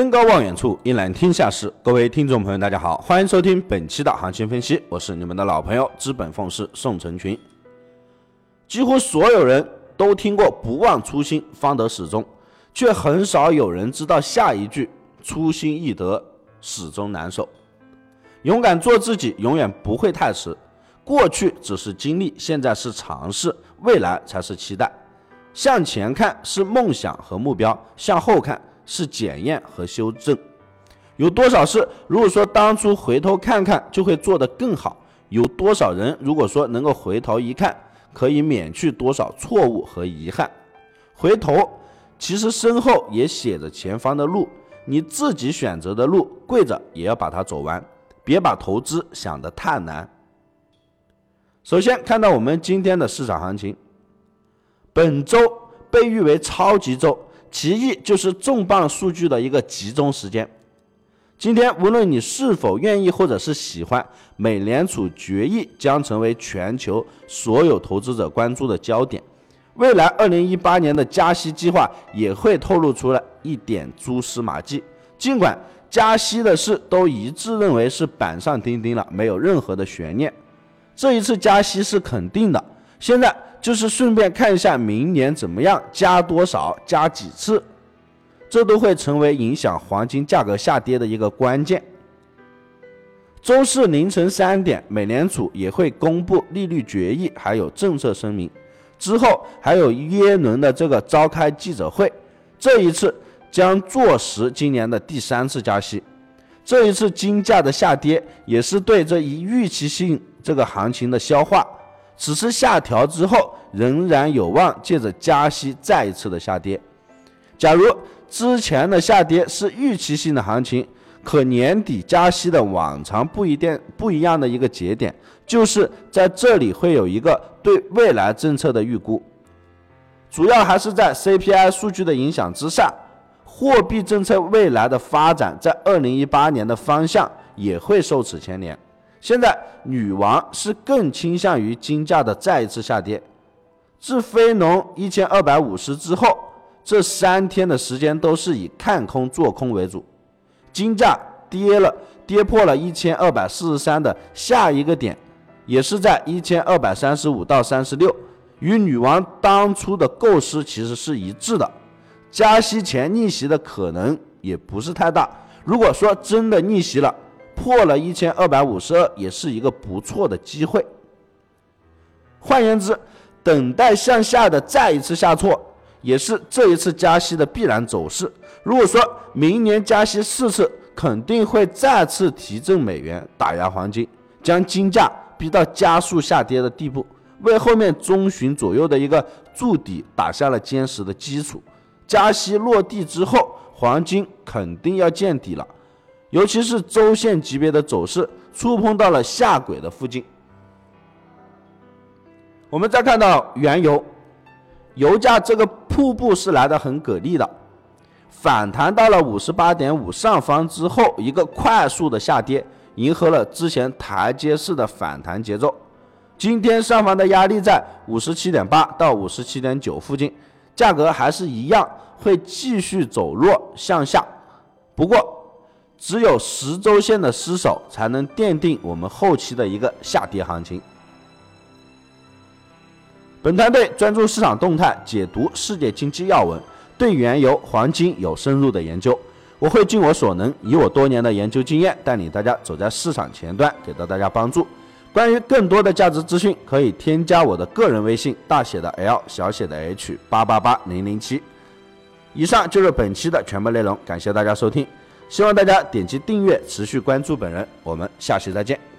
登高望远处，一览天下事。各位听众朋友，大家好，欢迎收听本期的行情分析，我是你们的老朋友资本奉师宋成群。几乎所有人都听过“不忘初心，方得始终”，却很少有人知道下一句“初心易得，始终难守”。勇敢做自己，永远不会太迟。过去只是经历，现在是尝试，未来才是期待。向前看是梦想和目标，向后看是检验和修正。有多少事，如果说当初回头看看，就会做得更好？有多少人，如果说能够回头一看，可以免去多少错误和遗憾？回头，其实身后也写着前方的路，你自己选择的路，跪着也要把它走完，别把投资想得太难。首先看到我们今天的市场行情。本周被誉为超级周，其意就是重磅数据的一个集中时间。今天无论你是否愿意或者是喜欢，美联储决议将成为全球所有投资者关注的焦点。未来二零一八年的加息计划也会透露出来一点蛛丝马迹。尽管加息的事都一致认为是板上钉钉了，没有任何的悬念，这一次加息是肯定的。现在。就是顺便看一下明年怎么样，加多少，加几次，这都会成为影响黄金价格下跌的一个关键。周四凌晨三点，美联储也会公布利率决议，还有政策声明。之后还有耶伦的这个召开记者会，这一次将坐实今年的第三次加息。这一次金价的下跌，也是对这一预期性这个行情的消化。此次下调之后，仍然有望借着加息再一次的下跌。假如之前的下跌是预期性的行情，可年底加息的往常不一定不一样的一个节点，就是在这里会有一个对未来政策的预估，主要还是在 CPI 数据的影响之下，货币政策未来的发展在二零一八年的方向也会受此牵连。现在女王是更倾向于金价的再一次下跌。自非农一千二百五十之后，这三天的时间都是以看空做空为主，金价跌了，跌破了一千二百四十三的下一个点，也是在一千二百三十五到三十六，与女王当初的构思其实是一致的。加息前逆袭的可能也不是太大。如果说真的逆袭了，破了一千二百五十二，也是一个不错的机会。换言之，等待向下的再一次下挫，也是这一次加息的必然走势。如果说明年加息四次，肯定会再次提振美元，打压黄金，将金价逼到加速下跌的地步，为后面中旬左右的一个筑底打下了坚实的基础。加息落地之后，黄金肯定要见底了。尤其是周线级别的走势触碰到了下轨的附近，我们再看到原油，油价这个瀑布是来的很给力的，反弹到了五十八点五上方之后，一个快速的下跌，迎合了之前台阶式的反弹节奏。今天上方的压力在五十七点八到五十七点九附近，价格还是一样会继续走弱向下，不过。只有十周线的失守，才能奠定我们后期的一个下跌行情。本团队专注市场动态，解读世界经济要闻，对原油、黄金有深入的研究。我会尽我所能，以我多年的研究经验，带领大家走在市场前端，给到大家帮助。关于更多的价值资讯，可以添加我的个人微信，大写的 L，小写的 H，八八八零零七。以上就是本期的全部内容，感谢大家收听。希望大家点击订阅，持续关注本人。我们下期再见。